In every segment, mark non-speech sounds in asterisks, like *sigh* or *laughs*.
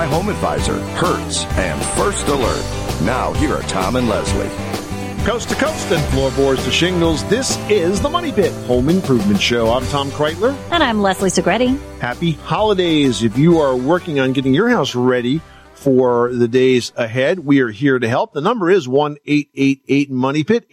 By Home Advisor, Hertz, and First Alert. Now, here are Tom and Leslie. Coast to coast and floorboards to shingles, this is the Money Pit Home Improvement Show. I'm Tom Kraeutler. And I'm Leslie Segrete. Happy holidays. If you are working on getting your house ready for the days ahead, we are here to help. The number is 1-888 Money Pit,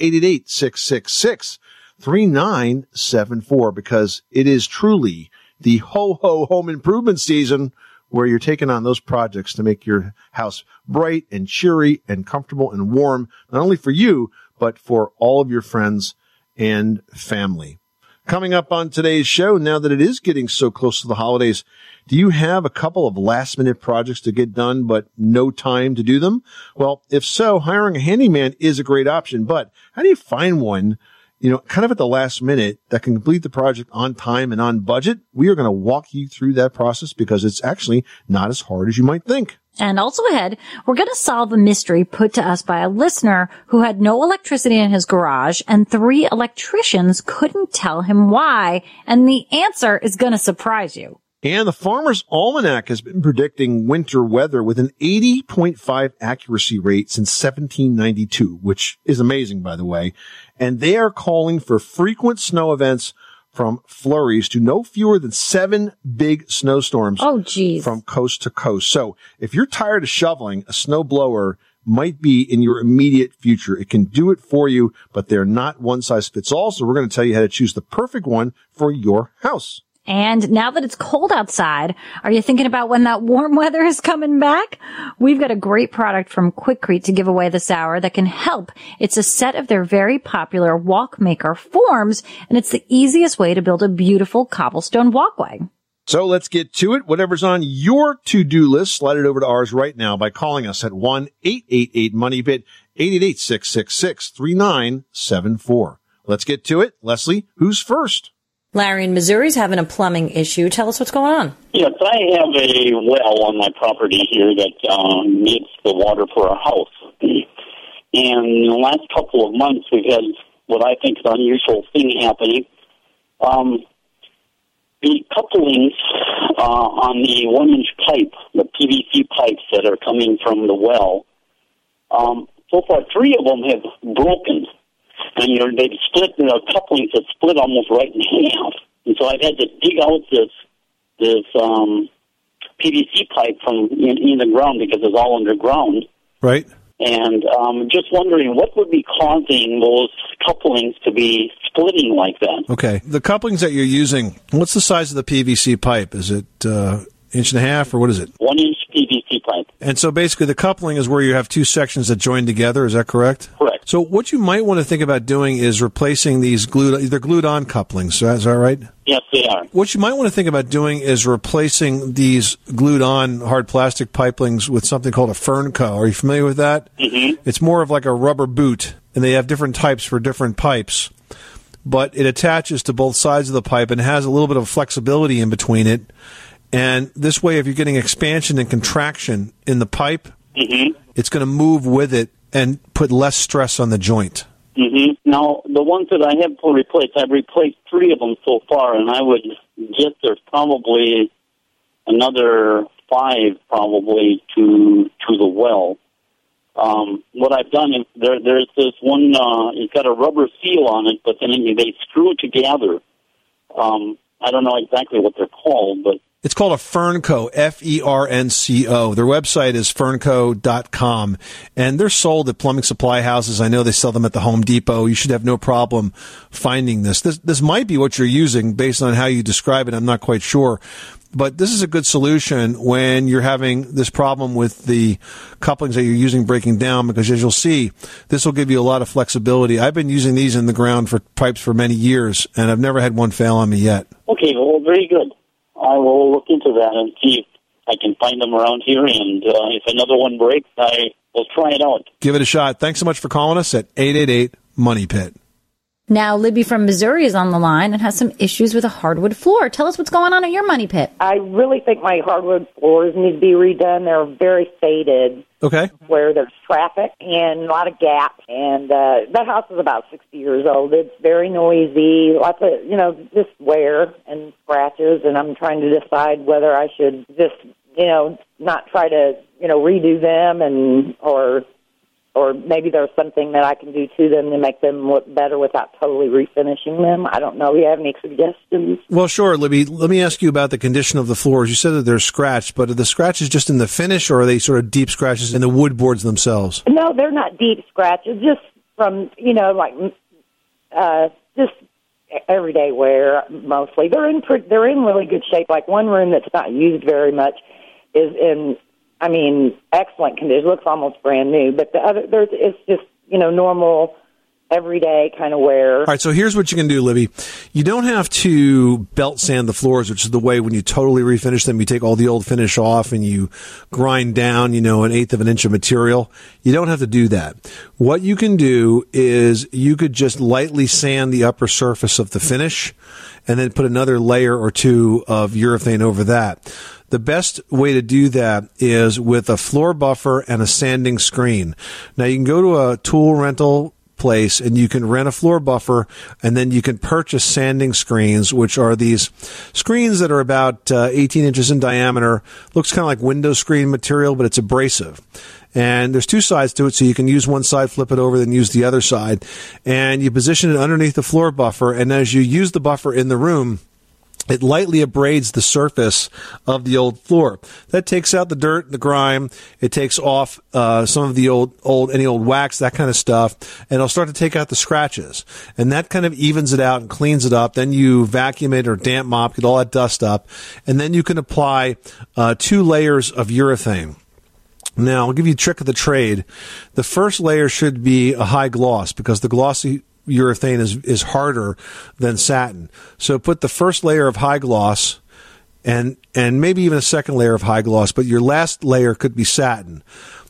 888-666-3974 because it is truly the ho-ho home improvement season where you're taking on those projects to make your house bright and cheery and comfortable and warm, not only for you, but for all of your friends and family. Coming up on today's show, now that it is getting so close to the holidays, do you have a couple of last minute projects to get done, but no time to do them? Well, if so, hiring a handyman is a great option, but how do you find one you know, kind of at the last minute that can complete the project on time and on budget. We are going to walk you through that process because it's actually not as hard as you might think. And also ahead, we're going to solve a mystery put to us by a listener who had no electricity in his garage and three electricians couldn't tell him why. And the answer is going to surprise you. And the Farmer's Almanac has been predicting winter weather with an 80.5 accuracy rate since 1792, which is amazing, by the way. And they are calling for frequent snow events from flurries to no fewer than seven big snowstorms. Oh, geez. From coast to coast. So if you're tired of shoveling, a snow blower might be in your immediate future. It can do it for you, but they're not one size fits all. So we're going to tell you how to choose the perfect one for your house. And now that it's cold outside, are you thinking about when that warm *laughs* weather is coming back? We've got a great product from Quikrete to give away this hour that can help. It's a set of their very popular walk maker forms, and it's the easiest way to build a beautiful cobblestone walkway. So let's get to it. Whatever's on your to-do list, slide it over to ours right now by calling us at 1-888-MONEYPIT, 888-666-3974. Let's get to it. Leslie, who's first? Larry in Missouri is having a plumbing issue. Tell us what's going on. Yes, I have a well on my property here that um, needs the water for our house. And in the last couple of months, we've had what I think is an unusual thing happening. Um, the couplings uh, on the one-inch pipe, the PVC pipes that are coming from the well, um, so far three of them have broken and you know they've split you know couplings that split almost right in half. And so I've had to dig out this this um, PVC pipe from in, in the ground because it's all underground. Right. And um, just wondering what would be causing those couplings to be splitting like that. Okay. The couplings that you're using, what's the size of the PVC pipe? Is it uh, inch and a half or what is it? One inch PVC pipe. And so basically the coupling is where you have two sections that join together. Is that correct? Correct. So what you might want to think about doing is replacing these glued, they're glued on couplings. Is that right? Yes, they are. What you might want to think about doing is replacing these glued on hard plastic pipelings with something called a Fernco. Are you familiar with that? Mm-hmm. It's more of like a rubber boot and they have different types for different pipes. But it attaches to both sides of the pipe and has a little bit of flexibility in between it. And this way, if you're getting expansion and contraction in the pipe, Mm-hmm. it's going to move with it and put less stress on the joint. hmm Now, the ones that I have to replace, I've replaced three of them so far, and I would guess there's probably another five probably to to the well. Um, what I've done is there, there's this one. Uh, it's got a rubber seal on it, but then they screw it together. Um, I don't know exactly what they're called, but It's called a Fernco, F-E-R-N-C-O. Their website is fernco.com and they're sold at plumbing supply houses. I know they sell them at the Home Depot. You should have no problem finding this. This, this might be what you're using based on how you describe it. I'm not quite sure. But this is a good solution when you're having this problem with the couplings that you're using breaking down because as you'll see, this will give you a lot of flexibility. I've been using these in the ground for pipes for many years and I've never had one fail on me yet. Okay, well, very good. I will look into that and see if I can find them around here. And uh, if another one breaks, I will try it out. Give it a shot. Thanks so much for calling us at 888 Money Pit. Now, Libby from Missouri is on the line and has some issues with a hardwood floor. Tell us what's going on at your money pit. I really think my hardwood floors need to be redone. They're very faded Okay. where there's traffic and a lot of gaps. And uh, that house is about 60 years old. It's very noisy, lots of, you know, just wear and scratches. And I'm trying to decide whether I should just, you know, not try to, you know, redo them and, or, or maybe there's something that I can do to them to make them look better without totally refinishing them. I don't know. Do you have any suggestions? Well, sure, Libby. Let me ask you about the condition of the floors. You said that they're scratched, but are the scratches just in the finish or are they sort of deep scratches in the wood boards themselves? No, they're not deep scratches. Just from you know, like uh, just everyday wear mostly. They're in they're in really good shape. Like one room that's not used very much is in, I mean, excellent condition. Looks almost brand new. But the other there's it's just you know normal everyday kind of wear. All right, so here's what you can do, Libby. You don't have to belt sand the floors, which is the way when you totally refinish them, you take all the old finish off and you grind down, you know, an eighth of an inch of material. You don't have to do that. What you can do is you could just lightly sand the upper surface of the finish and then put another layer or two of urethane over that. The best way to do that is with a floor buffer and a sanding screen. Now you can go to a tool rental place and you can rent a floor buffer and then you can purchase sanding screens which are these screens that are about uh, 18 inches in diameter. Looks kind of like window screen material but it's abrasive. And there's two sides to it so you can use one side flip it over then use the other side. And you position it underneath the floor buffer and as you use the buffer in the room it lightly abrades the surface of the old floor. That takes out the dirt, the grime. It takes off uh, some of the old, old, any old wax, that kind of stuff, and it'll start to take out the scratches. And that kind of evens it out and cleans it up. Then you vacuum it or damp mop, get all that dust up, and then you can apply uh, two layers of urethane. Now, I'll give you a trick of the trade. The first layer should be a high gloss because the glossy urethane is, is harder than satin. So put the first layer of high gloss and, and maybe even a second layer of high gloss, but your last layer could be satin.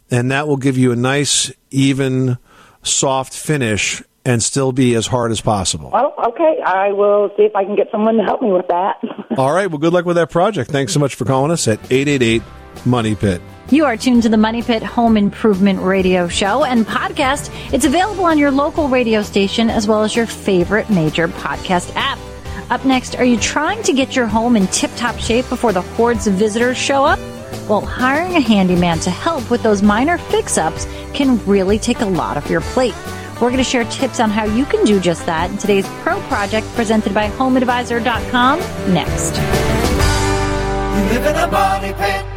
And that will give you a nice, even, soft finish and still be as hard as possible. Well, okay, I will see if I can get someone to help me with that. *laughs* All right. Well, good luck with that project. Thanks so much for calling us at 888 Money Pit. You are tuned to the Money Pit Home Improvement Radio Show and podcast. It's available on your local radio station as well as your favorite major podcast app. Up next, are you trying to get your home in tip top shape before the hordes of visitors show up? Well, hiring a handyman to help with those minor fix ups can really take a lot of your plate. We're going to share tips on how you can do just that in today's Pro Project presented by HomeAdvisor.com next. You live in a money pit.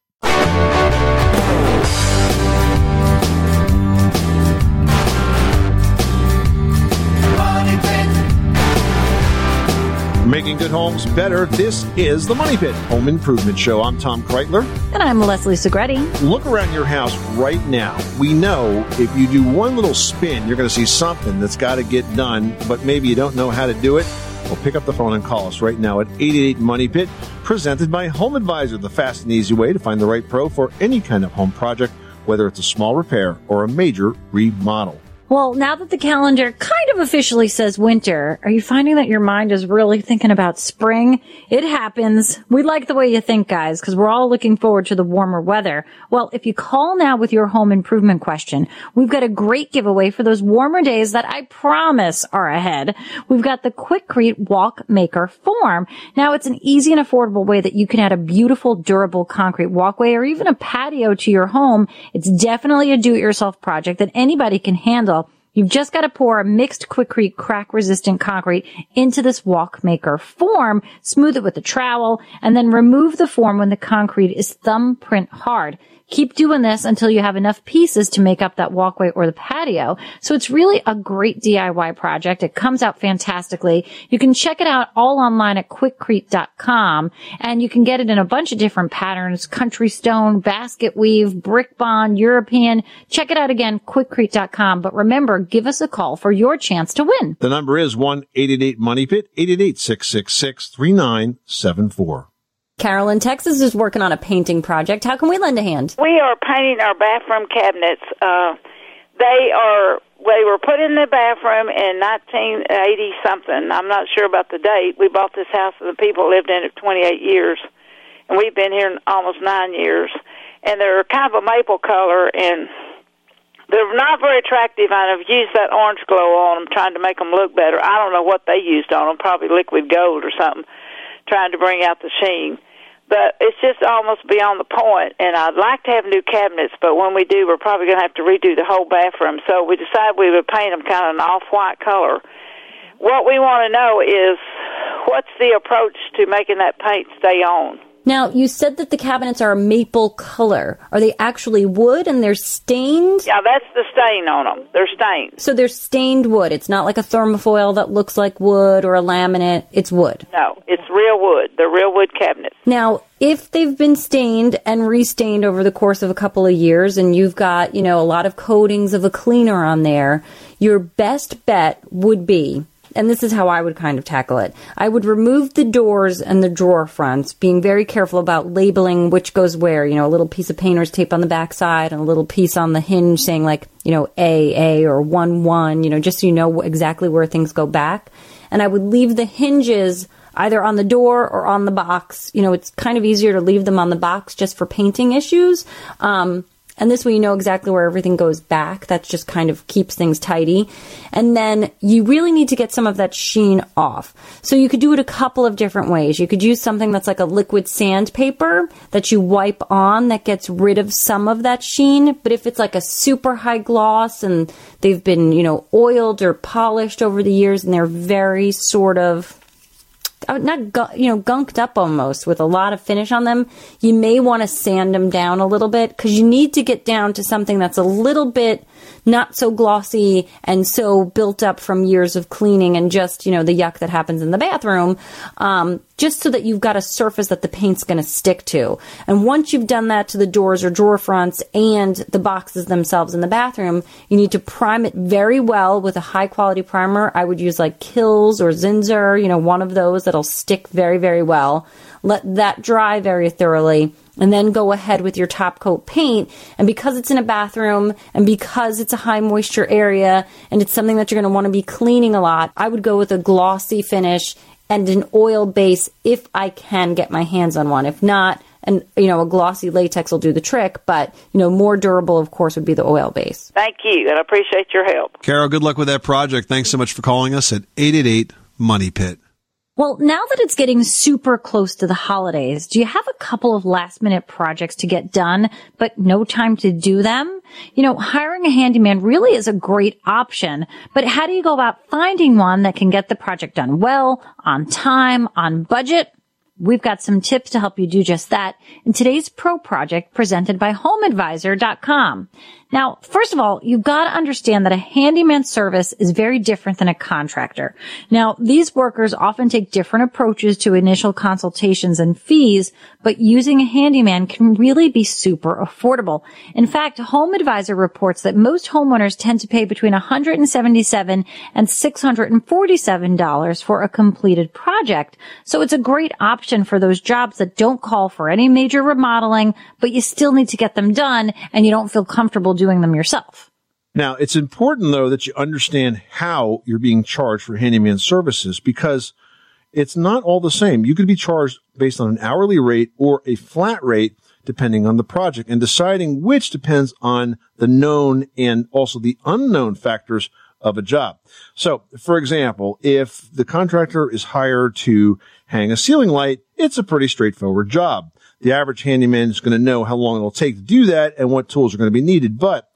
Money Pit. Making good homes better. This is the Money Pit Home Improvement Show. I'm Tom Kraeutler. And I'm Leslie Segrete. Look around your house right now. We know if you do one little spin, you're going to see something that's got to get done, but maybe you don't know how to do it. Well, pick up the phone and call us right now at 888 Money Pit, presented by Home Advisor, the fast and easy way to find the right pro for any kind of home project, whether it's a small repair or a major remodel. Well, now that the calendar kind of officially says winter, are you finding that your mind is really thinking about spring? It happens. We like the way you think, guys, because we're all looking forward to the warmer weather. Well, if you call now with your home improvement question, we've got a great giveaway for those warmer days that I promise are ahead. We've got the Quikrete Walk Maker Form. Now, it's an easy and affordable way that you can add a beautiful, durable concrete walkway or even a patio to your home. It's definitely a do-it-yourself project that anybody can handle. You've just got to pour a mixed Quikrete crack resistant concrete into this walk maker form, smooth it with a trowel, and then remove the form when the concrete is thumbprint hard. Keep doing this until you have enough pieces to make up that walkway or the patio. So it's really a great DIY project. It comes out fantastically. You can check it out all online at quikrete.com and you can get it in a bunch of different patterns, country stone, basket weave, brick bond, European. Check it out again, quikrete.com. But remember, give us a call for your chance to win. The number is 1 888 Money Pit, 888 666 3974. Carol in Texas is working on a painting project. How can we lend a hand? We are painting our bathroom cabinets. Uh, they are they were put in the bathroom in 1980 something. I'm not sure about the date. We bought this house and the people lived in it 28 years, and we've been here almost nine years. And they're kind of a maple color, and they're not very attractive. And I've used that orange glow on them, trying to make them look better. I don't know what they used on them, probably liquid gold or something, trying to bring out the sheen but it's just almost beyond the point. And I'd like to have new cabinets, but when we do, we're probably going to have to redo the whole bathroom. So we decided we would paint them kind of an off-white color. What we want to know is what's the approach to making that paint stay on? Now, you said that the cabinets are a maple color. Are they actually wood and they're stained? Yeah, that's the stain on them. They're stained. So they're stained wood. It's not like a thermofoil that looks like wood or a laminate. It's wood. No, it's real wood. They're real wood cabinets. Now, if they've been stained and restained over the course of a couple of years and you've got, you know, a lot of coatings of a cleaner on there, your best bet would be and this is how I would kind of tackle it. I would remove the doors and the drawer fronts, being very careful about labeling which goes where. You know, a little piece of painter's tape on the backside and a little piece on the hinge saying like, you know, A, A or 1, 1, you know, just so you know exactly where things go back. And I would leave the hinges either on the door or on the box. You know, it's kind of easier to leave them on the box just for painting issues. Um, and this way you know exactly where everything goes back. That just kind of keeps things tidy. And then you really need to get some of that sheen off. So you could do it a couple of different ways. You could use something that's like a liquid sandpaper that you wipe on that gets rid of some of that sheen. But if it's like a super high gloss and they've been, you know, oiled or polished over the years and they're very sort of not gu- you know gunked up almost with a lot of finish on them. You may want to sand them down a little bit because you need to get down to something that's a little bit not so glossy and so built up from years of cleaning and just you know the yuck that happens in the bathroom um, just so that you've got a surface that the paint's going to stick to. And once you've done that to the doors or drawer fronts and the boxes themselves in the bathroom you need to prime it very well with a high quality primer. I would use like Kilz or zinsser you know one of those that'll stick very very well let that dry very thoroughly and then go ahead with your top coat paint. And because it's in a bathroom and because it's a high moisture area and it's something that you're going to want to be cleaning a lot, I would go with a glossy finish and an oil base if I can get my hands on one. If not, and you know, a glossy latex will do the trick, but you know, more durable, of course, would be the oil base. Thank you, and I appreciate your help. Carol, good luck with that project. Thanks so much for calling us at 888 Money Pit. Well, now that it's getting super close to the holidays, do you have a couple of last minute projects to get done, but no time to do them? You know, hiring a handyman really is a great option, but how do you go about finding one that can get the project done well, on time, on budget? We've got some tips to help you do just that in today's pro project presented by HomeAdvisor.com. Now, first of all, you've got to understand that a handyman service is very different than a contractor. Now, these workers often take different approaches to initial consultations and fees, but using a handyman can really be super affordable. In fact, Home Advisor reports that most homeowners tend to pay between 177 and $647 for a completed project. So it's a great option for those jobs that don't call for any major remodeling, but you still need to get them done and you don't feel comfortable doing them yourself. Now, it's important though that you understand how you're being charged for handyman services because it's not all the same. You could be charged based on an hourly rate or a flat rate depending on the project and deciding which depends on the known and also the unknown factors of a job. So, for example, if the contractor is hired to hang a ceiling light, it's a pretty straightforward job. The average handyman is going to know how long it'll take to do that and what tools are going to be needed. But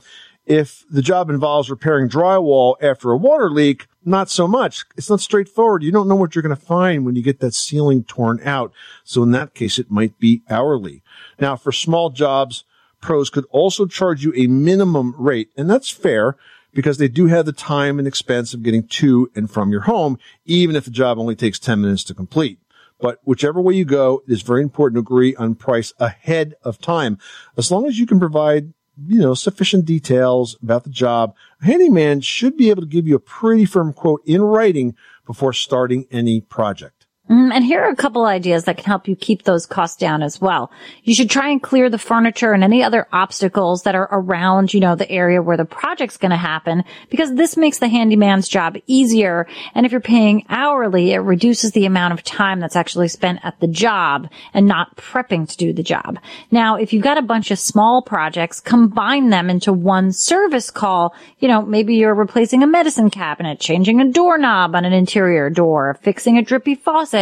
if the job involves repairing drywall after a water leak, not so much. It's not straightforward. You don't know what you're going to find when you get that ceiling torn out. So in that case, it might be hourly. Now, for small jobs, pros could also charge you a minimum rate, and that's fair because they do have the time and expense of getting to and from your home, even if the job only takes 10 minutes to complete. But whichever way you go, it is very important to agree on price ahead of time. As long as you can provide, you know, sufficient details about the job, a handyman should be able to give you a pretty firm quote in writing before starting any project. Mm, and here are a couple ideas that can help you keep those costs down as well. You should try and clear the furniture and any other obstacles that are around, you know, the area where the project's going to happen because this makes the handyman's job easier. And if you're paying hourly, it reduces the amount of time that's actually spent at the job and not prepping to do the job. Now, if you've got a bunch of small projects, combine them into one service call. You know, maybe you're replacing a medicine cabinet, changing a doorknob on an interior door, fixing a drippy faucet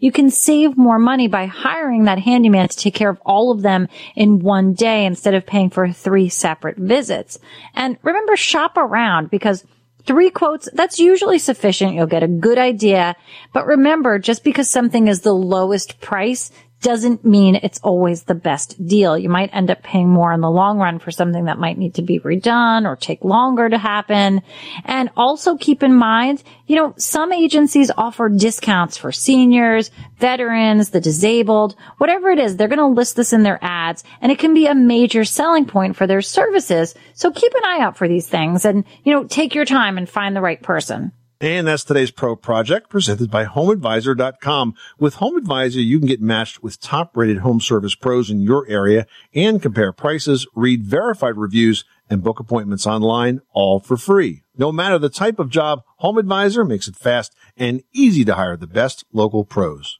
you can save more money by hiring that handyman to take care of all of them in one day instead of paying for three separate visits. And remember, shop around because Three quotes, that's usually sufficient. You'll get a good idea. But remember, just because something is the lowest price doesn't mean it's always the best deal. You might end up paying more in the long run for something that might need to be redone or take longer to happen. And also keep in mind, you know, some agencies offer discounts for seniors, veterans, the disabled, whatever it is, they're going to list this in their ads and it can be a major selling point for their services. So keep an eye out for these things and, you know, take your time and find the right person. And that's today's pro project presented by HomeAdvisor.com. With HomeAdvisor, you can get matched with top rated home service pros in your area and compare prices, read verified reviews, and book appointments online all for free. No matter the type of job, HomeAdvisor makes it fast and easy to hire the best local pros.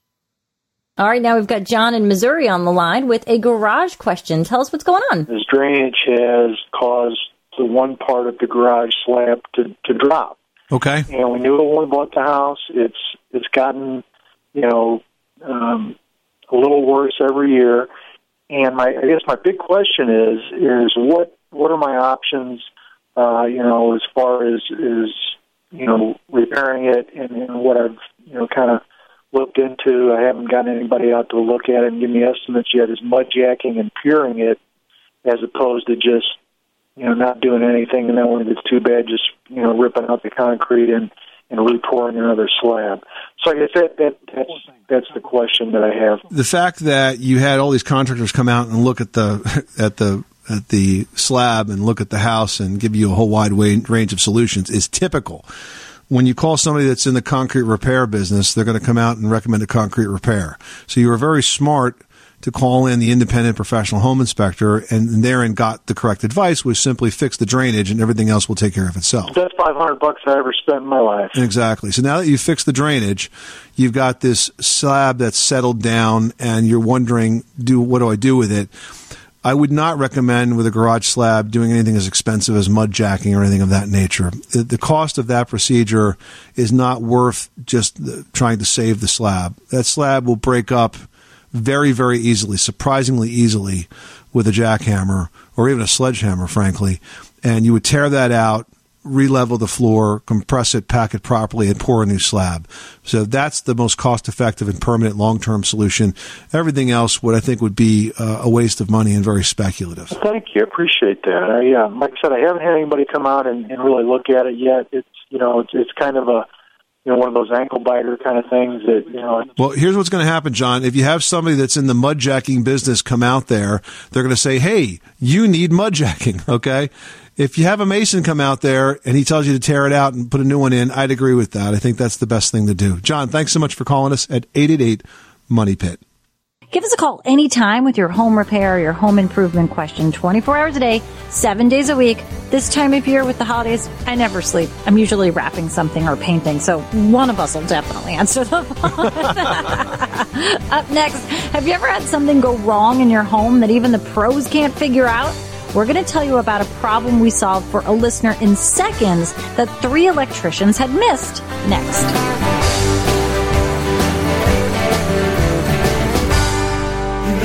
All right, now we've got John in Missouri on the line with a garage question. Tell us what's going on. This drainage has caused the one part of the garage slab to, to drop. Okay. And we knew it when we bought the house. It's it's gotten, you know, um, a little worse every year. And my I guess my big question is is what what are my options? Uh, you know, as far as is you know repairing it and, and what I've you know kind of looked into. I haven't gotten anybody out to look at it and give me estimates yet. Is mud jacking and piering it as opposed to just you know, not doing anything, and then when it gets too bad, just you know, ripping out the concrete and and repouring another slab. So I guess that, that that's that's the question that I have. The fact that you had all these contractors come out and look at the *laughs* at the at the slab and look at the house and give you a whole wide range of solutions is typical. When you call somebody that's in the concrete repair business, they're going to come out and recommend a concrete repair. So you were very smart to call in the independent professional home inspector and therein got the correct advice was simply fix the drainage and everything else will take care of itself. That's 500 bucks I ever spent in my life. Exactly. So now that you've fixed the drainage, you've got this slab that's settled down and you're wondering, do, what do I do with it? I would not recommend with a garage slab doing anything as expensive as mud jacking or anything of that nature. The cost of that procedure is not worth just trying to save the slab. That slab will break up very, very easily, surprisingly easily, with a jackhammer or even a sledgehammer, frankly. And you would tear that out re-level the floor, compress it, pack it properly, and pour a new slab. So that's the most cost-effective and permanent long-term solution. Everything else, what I think would be uh, a waste of money and very speculative. Thank you. I appreciate that. I, uh, like I said, I haven't had anybody come out and, and really look at it yet. It's you know, it's, it's kind of a you know one of those ankle biter kind of things that you know. Well, here's what's going to happen, John. If you have somebody that's in the mud jacking business come out there, they're going to say, "Hey, you need mud jacking." *laughs* Okay. If you have a mason come out there and he tells you to tear it out and put a new one in, I'd agree with that. I think that's the best thing to do. John, thanks so much for calling us at 888 Money Pit. Give us a call anytime with your home repair or your home improvement question 24 hours a day, seven days a week. This time of year with the holidays, I never sleep. I'm usually wrapping something or painting, so one of us will definitely *laughs* answer the phone. *laughs* Up next, have you ever had something go wrong in your home that even the pros can't figure out? We're going to tell you about a problem we solved for a listener in seconds that three electricians had missed next.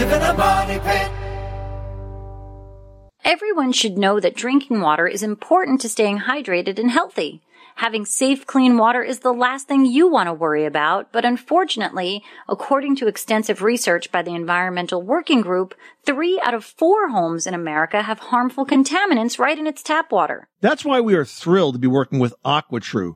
Live in a money pit. Everyone should know that drinking water is important to staying hydrated and healthy. Having safe, clean water is the last thing you want to worry about, but unfortunately, according to extensive research by the Environmental Working Group, three out of four homes in America have harmful contaminants right in its tap water. That's why we are thrilled to be working with AquaTru.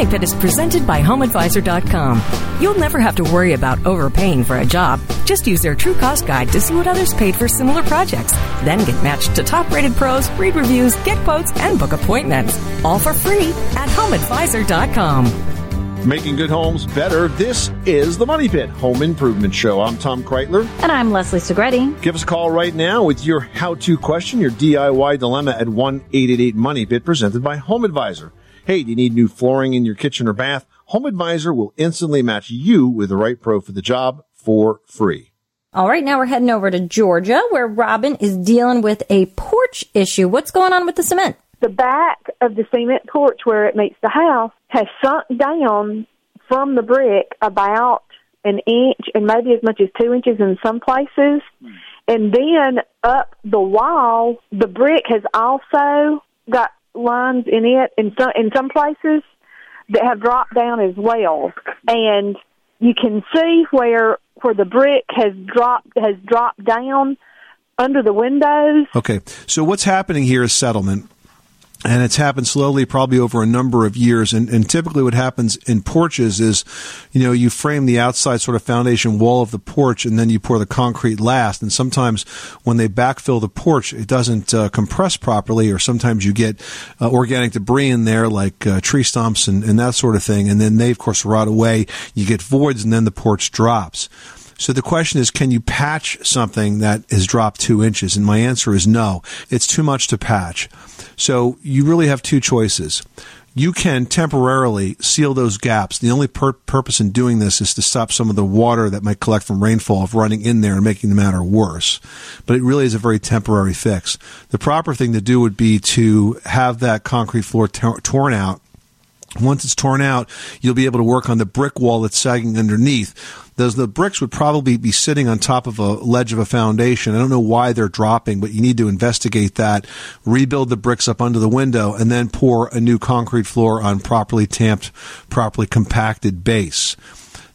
The Money Pit is presented by HomeAdvisor.com. You'll never have to worry about overpaying for a job. Just use their True Cost Guide to see what others paid for similar projects. Then get matched to top rated pros, read reviews, get quotes, and book appointments. All for free at HomeAdvisor.com. Making good homes better. This is the Money Pit Home Improvement Show. I'm Tom Kraeutler. And I'm Leslie Segrete. Give us a call right now with your how-to question, your DIY dilemma at 1-888-MONEY-PIT presented by Home Advisor. Hey, do you need new flooring in your kitchen or bath? Home Advisor will instantly match you with the right pro for the job for free. All right, now we're heading over to Georgia where Robin is dealing with a porch issue. What's going on with the cement? the back of the cement porch where it meets the house has sunk down from the brick about an inch and maybe as much as two inches in some places. And then up the wall, the brick has also got lines in it in some in some places that have dropped down as well. And you can see where where the brick has dropped has dropped down under the windows. Okay. So what's happening here is settlement. And it's happened slowly, probably over a number of years. And, and typically what happens in porches is, you know, you frame the outside sort of foundation wall of the porch and then you pour the concrete last. And sometimes when they backfill the porch, it doesn't uh, compress properly or sometimes you get uh, organic debris in there like uh, tree stumps and, and that sort of thing. And then they, of course, rot away. You get voids and then the porch drops. So the question is, can you patch something that has dropped two inches? And my answer is no. It's too much to patch. So you really have two choices. you can temporarily seal those gaps. The only pur- purpose in doing this is to stop some of the water that might collect from rainfall of running in there and making the matter worse. But it really is a very temporary fix. The proper thing to do would be to have that concrete floor tor- torn out once it's torn out, you'll be able to work on the brick wall that's sagging underneath. Those the bricks would probably be sitting on top of a ledge of a foundation. I don't know why they're dropping, but you need to investigate that. Rebuild the bricks up under the window, and then pour a new concrete floor on properly tamped, properly compacted base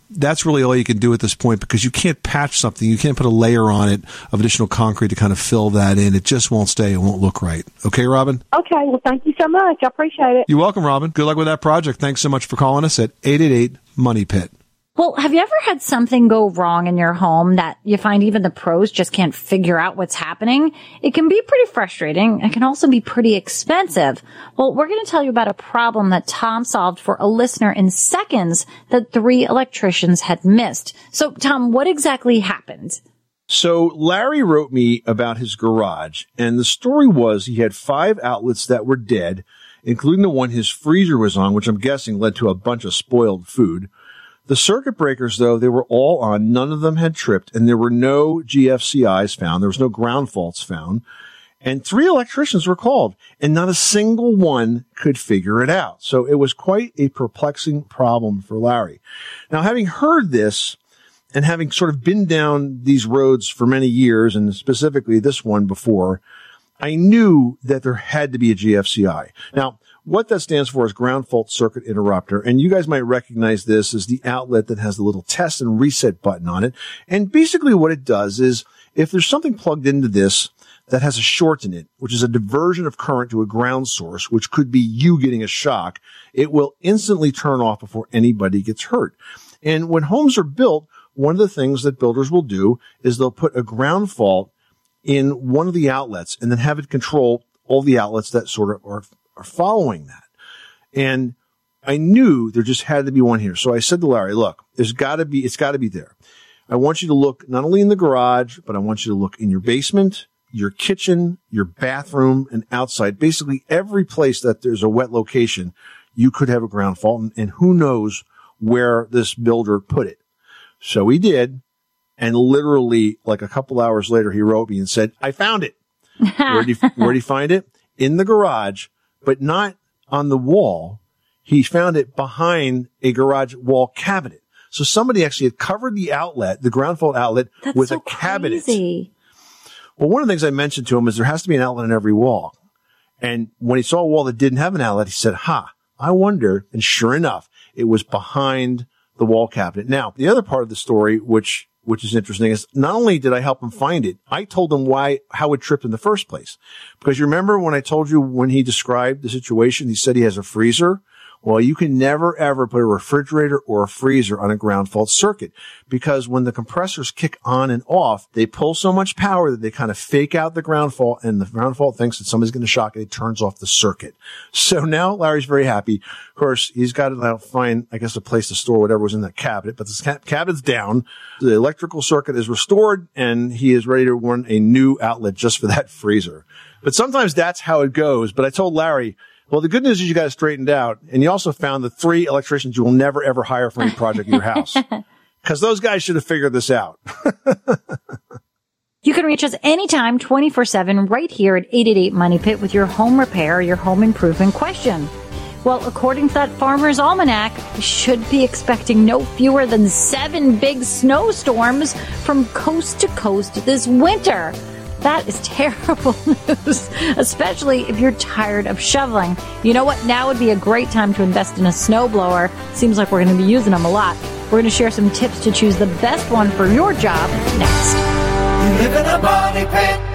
that's really all you can do at this point because you can't patch something. You can't put a layer on it of additional concrete to kind of fill that in. It just won't stay. It won't look right. Okay, Robin? Okay, well, thank you so much. I appreciate it. You're welcome, Robin. Good luck with that project. Thanks so much for calling us at 888 Money Pit. Well, have you ever had something go wrong in your home that you find even the pros just can't figure out what's happening? It can be pretty frustrating. It can also be pretty expensive. Well, we're going to tell you about a problem that Tom solved for a listener in seconds that three electricians had missed. So, Tom, what exactly happened? So Larry wrote me about his garage, and the story was he had five outlets that were dead, including the one his freezer was on, which I'm guessing led to a bunch of spoiled food. The circuit breakers, though, they were all on. None of them had tripped, and there were no GFCIs found. There was no ground faults found. And three electricians were called, and not a single one could figure it out. So it was quite a perplexing problem for Larry. Now, having heard this, and having sort of been down these roads for many years, and specifically this one before, I knew that there had to be a GFCI. Now, what that stands for is ground fault circuit interrupter. And you guys might recognize this as the outlet that has the little test and reset button on it. And basically what it does is if there's something plugged into this that has a short in it, which is a diversion of current to a ground source, which could be you getting a shock, it will instantly turn off before anybody gets hurt. And when homes are built, one of the things that builders will do is they'll put a ground fault in one of the outlets and then have it control all the outlets that sort of are are following that. And I knew there just had to be one here. So I said to Larry, look, there's got to be, it's got to be there. I want you to look not only in the garage, but I want you to look in your basement, your kitchen, your bathroom, and outside. Basically every place that there's a wet location, you could have a ground fault. And, and who knows where this builder put it. So he did. And literally like a couple hours later, he wrote me and said, I found it. where did he, *laughs* where did he find it? In the garage but not on the wall. He found it behind a garage wall cabinet. So somebody actually had covered the outlet, the ground fault outlet, That's with so a cabinet. crazy. Well, one of the things I mentioned to him is there has to be an outlet in every wall. And when he saw a wall that didn't have an outlet, he said, ha, I wonder. And sure enough, it was behind the wall cabinet. Now, the other part of the story, which which is interesting is not only did I help him find it, I told him why, how it tripped in the first place. Because you remember when I told you when he described the situation, he said he has a freezer. Well, you can never ever put a refrigerator or a freezer on a ground fault circuit because when the compressors kick on and off, they pull so much power that they kind of fake out the ground fault and the ground fault thinks that somebody's going to shock it. It turns off the circuit. So now Larry's very happy. Of course, he's got to find, I guess, a place to store whatever was in that cabinet, but the cabinet's down. The electrical circuit is restored and he is ready to run a new outlet just for that freezer. But sometimes that's how it goes. But I told Larry, well, the good news is you got it straightened out, and you also found the three electricians you will never ever hire for any project in your house. *laughs* Because those guys should have figured this out. *laughs* You can reach us anytime, 24-7, right here at 888 Money Pit with your home repair or your home improvement question. Well, according to that Farmer's Almanac, we should be expecting no fewer than seven big snowstorms from coast to coast this winter. That is *laughs* terrible news, especially if you're tired of shoveling. You know what? Now would be a great time to invest in a snowblower. Seems like we're going to be using them a lot. We're going to share some tips to choose the best one for your job next. You live in a pit.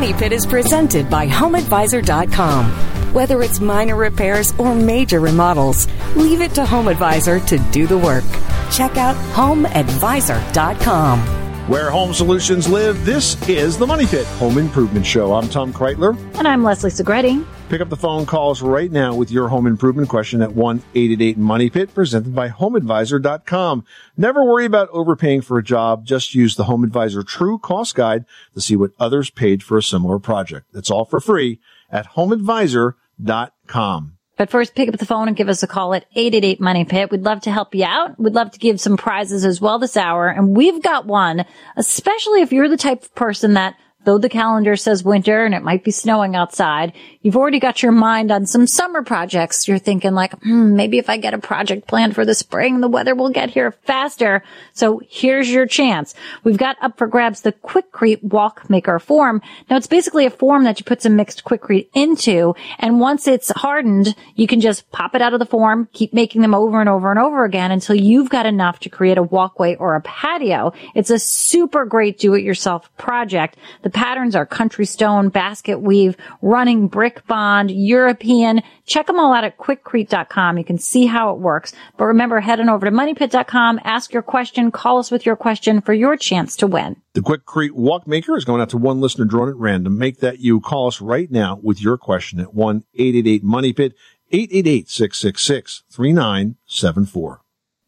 Money Pit is presented by HomeAdvisor.com. Whether it's minor repairs or major remodels, leave it to HomeAdvisor to do the work. Check out HomeAdvisor.com. Where home solutions live, this is the Money Pit Home Improvement Show. I'm Tom Kraeutler. And I'm Leslie Segrete. Pick up the phone calls right now with your home improvement question at 1-888 Money Pit, presented by HomeAdvisor.com. Never worry about overpaying for a job. Just use the Home Advisor True Cost Guide to see what others paid for a similar project. It's all for free at HomeAdvisor.com. But first, pick up the phone and give us a call at 888 Money Pit. We'd love to help you out. We'd love to give some prizes as well this hour. And we've got one, especially if you're the type of person that though the calendar says winter and it might be snowing outside, you've already got your mind on some summer projects. You're thinking like, hmm, maybe if I get a project planned for the spring, the weather will get here faster. So here's your chance. We've got up for grabs the Quikrete Walk Maker form. Now it's basically a form that you put some mixed Quikrete into. And once it's hardened, you can just pop it out of the form, keep making them over and over and over again until you've got enough to create a walkway or a patio. It's a super great do-it-yourself project. The patterns are country stone, basket weave, running brick bond, European. Check them all out at quikrete.com. You can see how it works. But remember, head on over to moneypit.com, ask your question, call us with your question for your chance to win. The Quikrete Walk Maker is going out to one listener drawn at random. Make that you. Call us right now with your question at 1-888-MONEYPIT, 888-666-3974.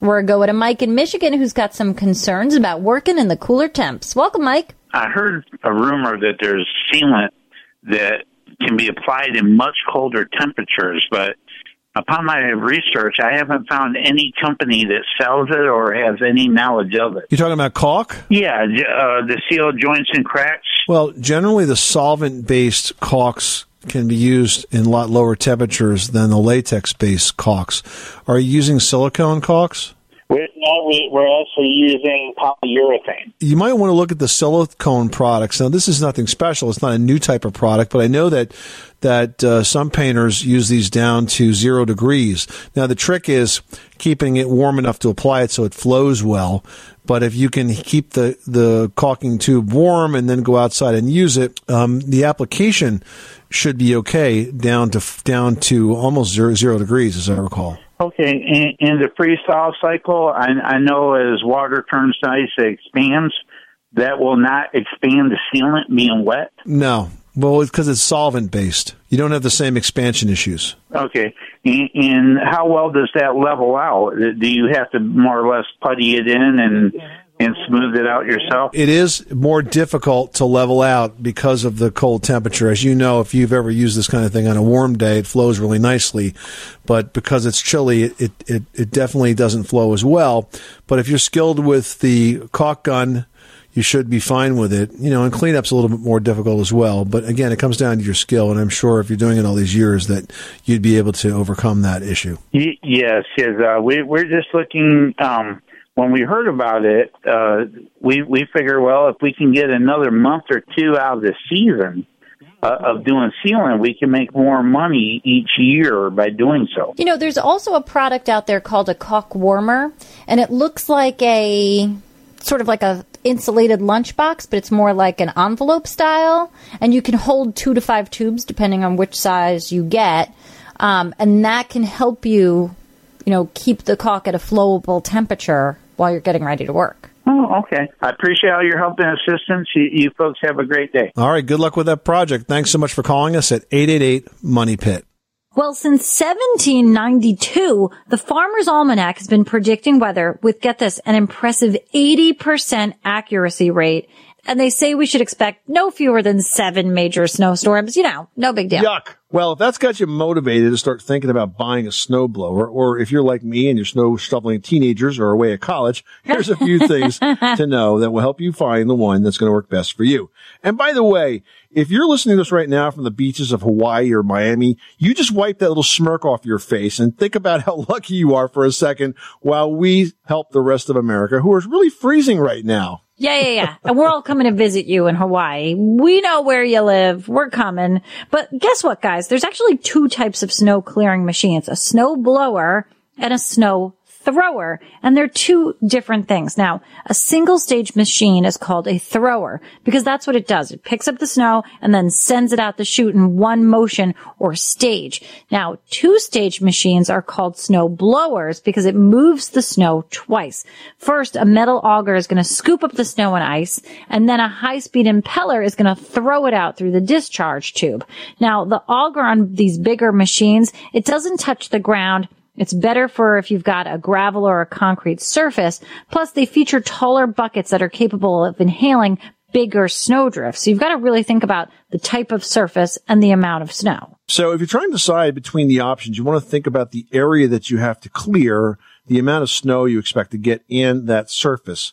We're going to Mike in Michigan who's got some concerns about working in the cooler temps. Welcome, Mike. I heard a rumor that there's sealant that can be applied in much colder temperatures, but upon my research, I haven't found any company that sells it or has any knowledge of it. You're talking about caulk? Yeah, uh, the seal joints and cracks. Well, generally the solvent-based caulks can be used in a lot lower temperatures than the latex-based caulks. Are you using silicone caulks? We're, no, we, we're actually using polyurethane. You might want to look at the silicone products. Now, this is nothing special. It's not a new type of product, but I know that that uh, some painters use these down to zero degrees. Now, the trick is keeping it warm enough to apply it so it flows well. But if you can keep the, the caulking tube warm and then go outside and use it, um, the application should be okay down to down to almost zero, zero degrees, as I recall. Okay, in, in the freeze-thaw cycle, I, I know as water turns to ice, it expands. That will not expand the sealant being wet. No, well, because it's solvent based. You don't have the same expansion issues. Okay, and, how well does that level out? Do you have to more or less putty it in and and smooth it out yourself? It is more difficult to level out because of the cold temperature. As you know, if you've ever used this kind of thing on a warm day, it flows really nicely. But because it's chilly, it, it, it definitely doesn't flow as well. But if you're skilled with the caulk gun, you should be fine with it. You know, and cleanup's a little bit more difficult as well. But again, it comes down to your skill, and I'm sure if you're doing it all these years, that you'd be able to overcome that issue. Yes, yes. Uh, we, we're just looking. Um, when we heard about it, uh, we we figure, well, if we can get another month or two out of the season uh, of doing sealing, we can make more money each year by doing so. You know, there's also a product out there called a caulk warmer, and it looks like a sort of like a insulated lunchbox, but it's more like an envelope style, and you can hold two to five tubes depending on which size you get, um, and that can help you, you know, keep the caulk at a flowable temperature while you're getting ready to work. Oh, okay. I appreciate all your help and assistance. You, you folks have a great day. All right, good luck with that project. Thanks so much for calling us at 888 Money Pit. Well, since 1792, the Farmer's Almanac has been predicting weather with, get this, an impressive 80% accuracy rate. And they say we should expect no fewer than seven major snowstorms. You know, no big deal. Yuck. Well, if that's got you motivated to start thinking about buying a snowblower, or if you're like me and you're snow shoveling teenagers or away at college, *laughs* here's a few things to know that will help you find the one that's going to work best for you. And by the way, if you're listening to this right now from the beaches of Hawaii or Miami, you just wipe that little smirk off your face and think about how *laughs* lucky you are for a second while we help the rest of America who is really freezing right now. Yeah, yeah, yeah. and we're all coming to visit you in Hawaii. We know where you live. We're coming. But guess what, guys? There's actually two types of snow clearing machines, a snow blower and a snow thrower. And they're two different things. Now, a single stage machine is called a thrower because that's what it does. It picks up the snow and then sends it out the chute in one motion or stage. Now, two stage machines are called snow blowers because it moves the snow twice. First, a metal auger is going to scoop up the snow and ice and then a high speed impeller is going to throw it out through the discharge tube. Now, the auger on these bigger machines, it doesn't touch the ground. It's better for if you've got a gravel or a concrete surface. Plus, they feature taller buckets that are capable of inhaling bigger snowdrifts. So you've got to really think about the type of surface and the amount of snow. So if you're trying to decide between the options, you want to think about the area that you have to clear, the amount of snow you expect to get in that surface.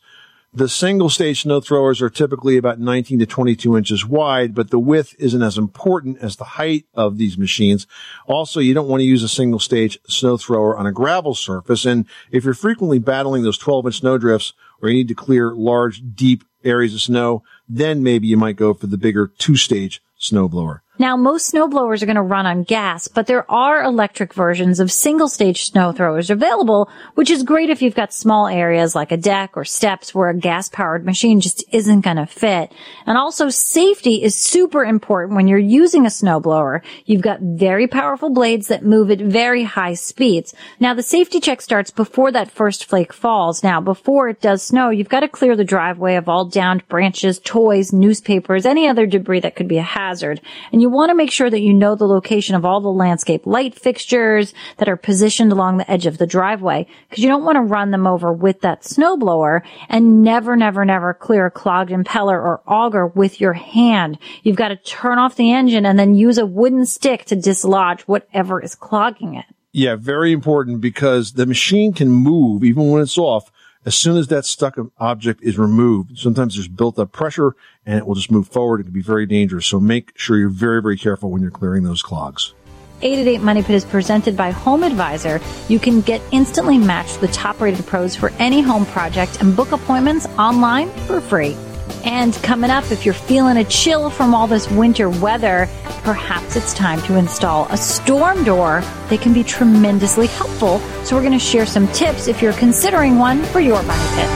The single stage snow throwers are typically about 19 to 22 inches wide, but the width isn't as important as the height of these machines. Also, you don't want to use a single stage snow thrower on a gravel surface. And if you're frequently battling those 12 inch snow drifts or you need to clear large, deep areas of snow, then maybe you might go for the bigger two stage snowblower. Now, most snowblowers are going to run on gas, but there are electric versions of single stage snow throwers available, which is great if you've got small areas like a deck or steps where a gas powered machine just isn't going to fit. And also safety is super important when you're using a snowblower. You've got very powerful blades that move at very high speeds. Now, the safety check starts before that first flake falls. Now, before it does snow, you've got to clear the driveway of all downed branches, toys, newspapers, any other debris that could be a hazard. And you want to make sure that you know the location of all the landscape light fixtures that are positioned along the edge of the driveway because you don't want to run them over with that snowblower and never, never, never clear a clogged impeller or auger with your hand. You've got to turn off the engine and then use a wooden stick to dislodge whatever is clogging it. Yeah, very important because the machine can move even when it's off as soon as that stuck object is removed, sometimes there's built up pressure and it will just move forward. It can be very dangerous. So make sure you're very, very careful when you're clearing those clogs. 888 Money Pit is presented by Home Advisor. You can get instantly matched the top rated pros for any home project and book appointments online for free. And coming up, if you're feeling a chill from all this winter weather, perhaps it's time to install a storm door. They can be tremendously helpful. So we're going to share some tips if you're considering one for your money pit.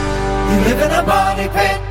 You live in a money pit.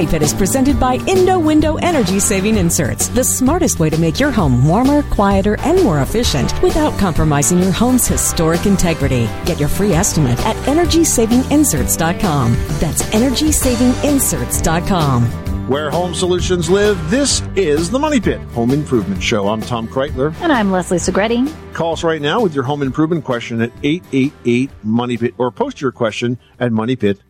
The Money Pit is presented by Indow Window Energy Saving Inserts, the smartest way to make your home warmer, quieter, and more efficient without compromising your home's historic integrity. Get your free estimate at EnergySavingInserts.com. That's EnergySavingInserts.com. Where home solutions live, this is the Money Pit Home Improvement Show. I'm Tom Kraeutler. And I'm Leslie Segrete. Call us right now with your home improvement question at 888 Money Pit or post your question at moneypit.com,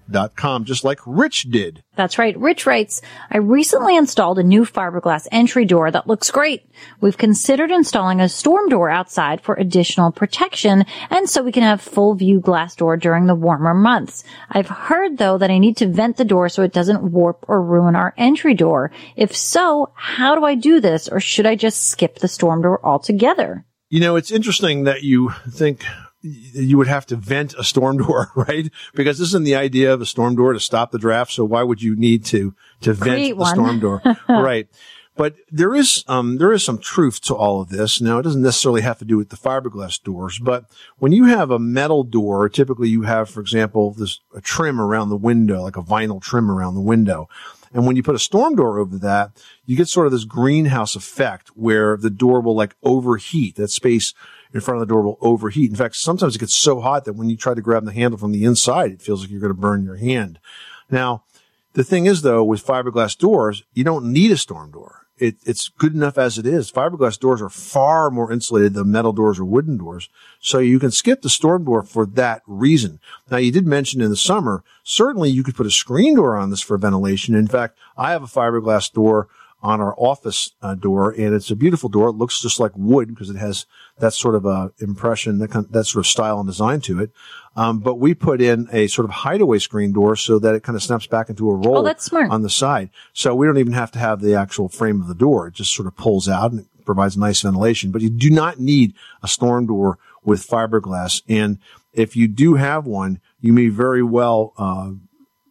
just like Rich did. That's right. Rich writes, I recently installed a new fiberglass entry door that looks great. We've considered installing a storm door outside for additional protection and so we can have full view glass door during the warmer months. I've heard though that I need to vent the door so it doesn't warp or ruin our entry door. If so, how do I do this or should I just skip the storm door altogether? You know, it's interesting that you think you would have to vent a storm door, *laughs* right? Because this isn't the idea of a storm door to stop the draft? So why would you need to, to vent Create the one. storm door? *laughs* right. But there is, um, there is some truth to all of this. Now, it doesn't necessarily have to do with the fiberglass doors, but when you have a metal door, typically you have, for example, this, a trim around the window, like a vinyl trim around the window. And when you put a storm door over that, you get sort of this greenhouse effect where the door will like overheat. That space in front of the door will overheat. In fact, sometimes it gets so hot that when you try to grab the handle from the inside, it feels like you're going to burn your hand. Now, the thing is though, with fiberglass doors, you don't need a storm door. It, it's good enough as it is. Fiberglass doors are far more insulated than metal doors or wooden doors. So you can skip the storm door for that reason. Now you did mention in the summer, certainly you could put a screen door on this for ventilation. In fact, I have a fiberglass door on our office uh, door and it's a beautiful door. It looks just like wood because it has that sort of a impression, that, kind that sort of style and design to it. Um, but we put in a sort of hideaway screen door so that it kind of snaps back into a roll Oh, that's smart. on the side. So we don't even have to have the actual frame of the door. It just sort of pulls out and it provides nice ventilation. But you do not need a storm door with fiberglass. And if you do have one, you may very well, uh,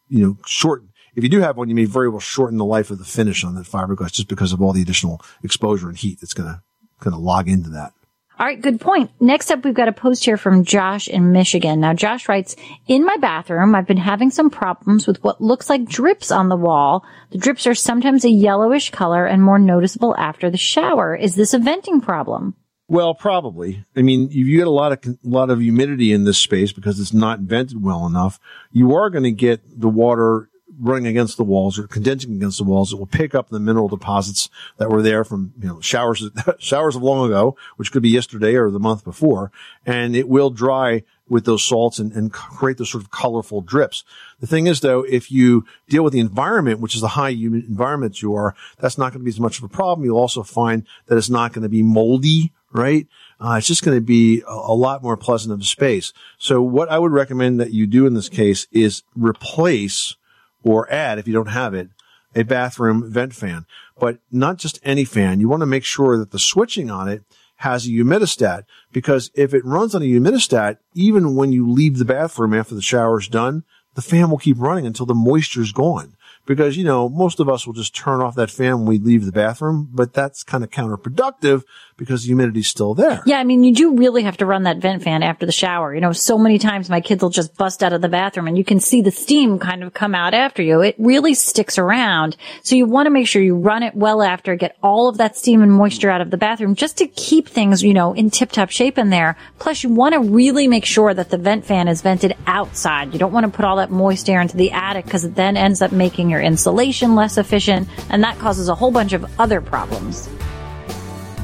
you know, short, if you do have one, you may very well shorten the life of the finish on that fiberglass just because of all the additional exposure and heat that's going to going to log into that. All right, good point. Next up, we've got a post here from Josh in Michigan. Now, Josh writes, in my bathroom, I've been having some problems with what looks like drips on the wall. The drips are sometimes a yellowish color and more noticeable after the shower. Is this a venting problem? Well, probably. I mean, if you get a lot of, lot of humidity in this space because it's not vented well enough, you are going to get the water running against the walls or condensing against the walls. It will pick up the mineral deposits that were there from, you know, showers, *laughs* showers of long ago, which could be yesterday or the month before. And it will dry with those salts and, and create those sort of colorful drips. The thing is though, if you deal with the environment, which is the high humid environment you are, that's not going to be as much of a problem. You'll also find that it's not going to be moldy, right? Uh, it's just going to be a, a, lot more pleasant of a space. So what I would recommend that you do in this case is replace or add, if you don't have it, a bathroom vent fan, but not just any fan. You want to make sure that the switching on it has a humidistat because if it runs on a humidistat, even when you leave the bathroom after the shower's done, the fan will keep running until the moisture is gone because, you know, most of us will just turn off that fan when we leave the bathroom, but that's kind of counterproductive because the humidity's still there. Yeah, I mean, you do really have to run that vent fan after the shower. You know, so many times my kids will just bust out of the bathroom and you can see the steam kind of come out after you. It really sticks around. So you want to make sure you run it well after, get all of that steam and moisture out of the bathroom just to keep things, you know, in tip top shape in there. Plus you want to really make sure that the vent fan is vented outside. You don't want to put all that moist air into the attic because it then ends up making your insulation less efficient and that causes a whole bunch of other problems.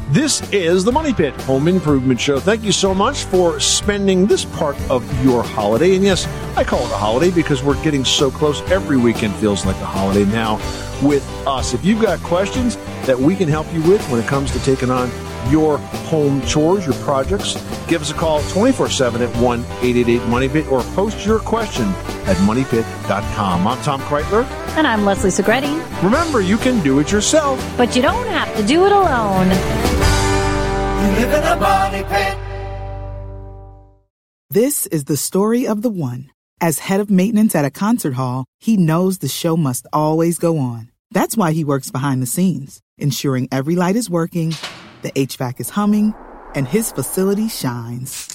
This is the Money Pit Home Improvement Show. Thank you so much for spending this part of your holiday. And yes, I call it a holiday because we're getting so close. Every weekend feels like a holiday now with us. If you've got questions that we can help you with when it comes to taking on your home chores, your projects, give us a call 24 7 at 1 888 Money Pit or post your question at moneypit.com. I'm Tom Kraeutler. And I'm Leslie Segrete. Remember, you can do it yourself, but you don't have to do it alone. You live in a money pit. This is the story of the one. As head of maintenance at a concert hall, he knows the show must always go on. That's why he works behind the scenes, ensuring every light is working, the HVAC is humming, and his facility shines.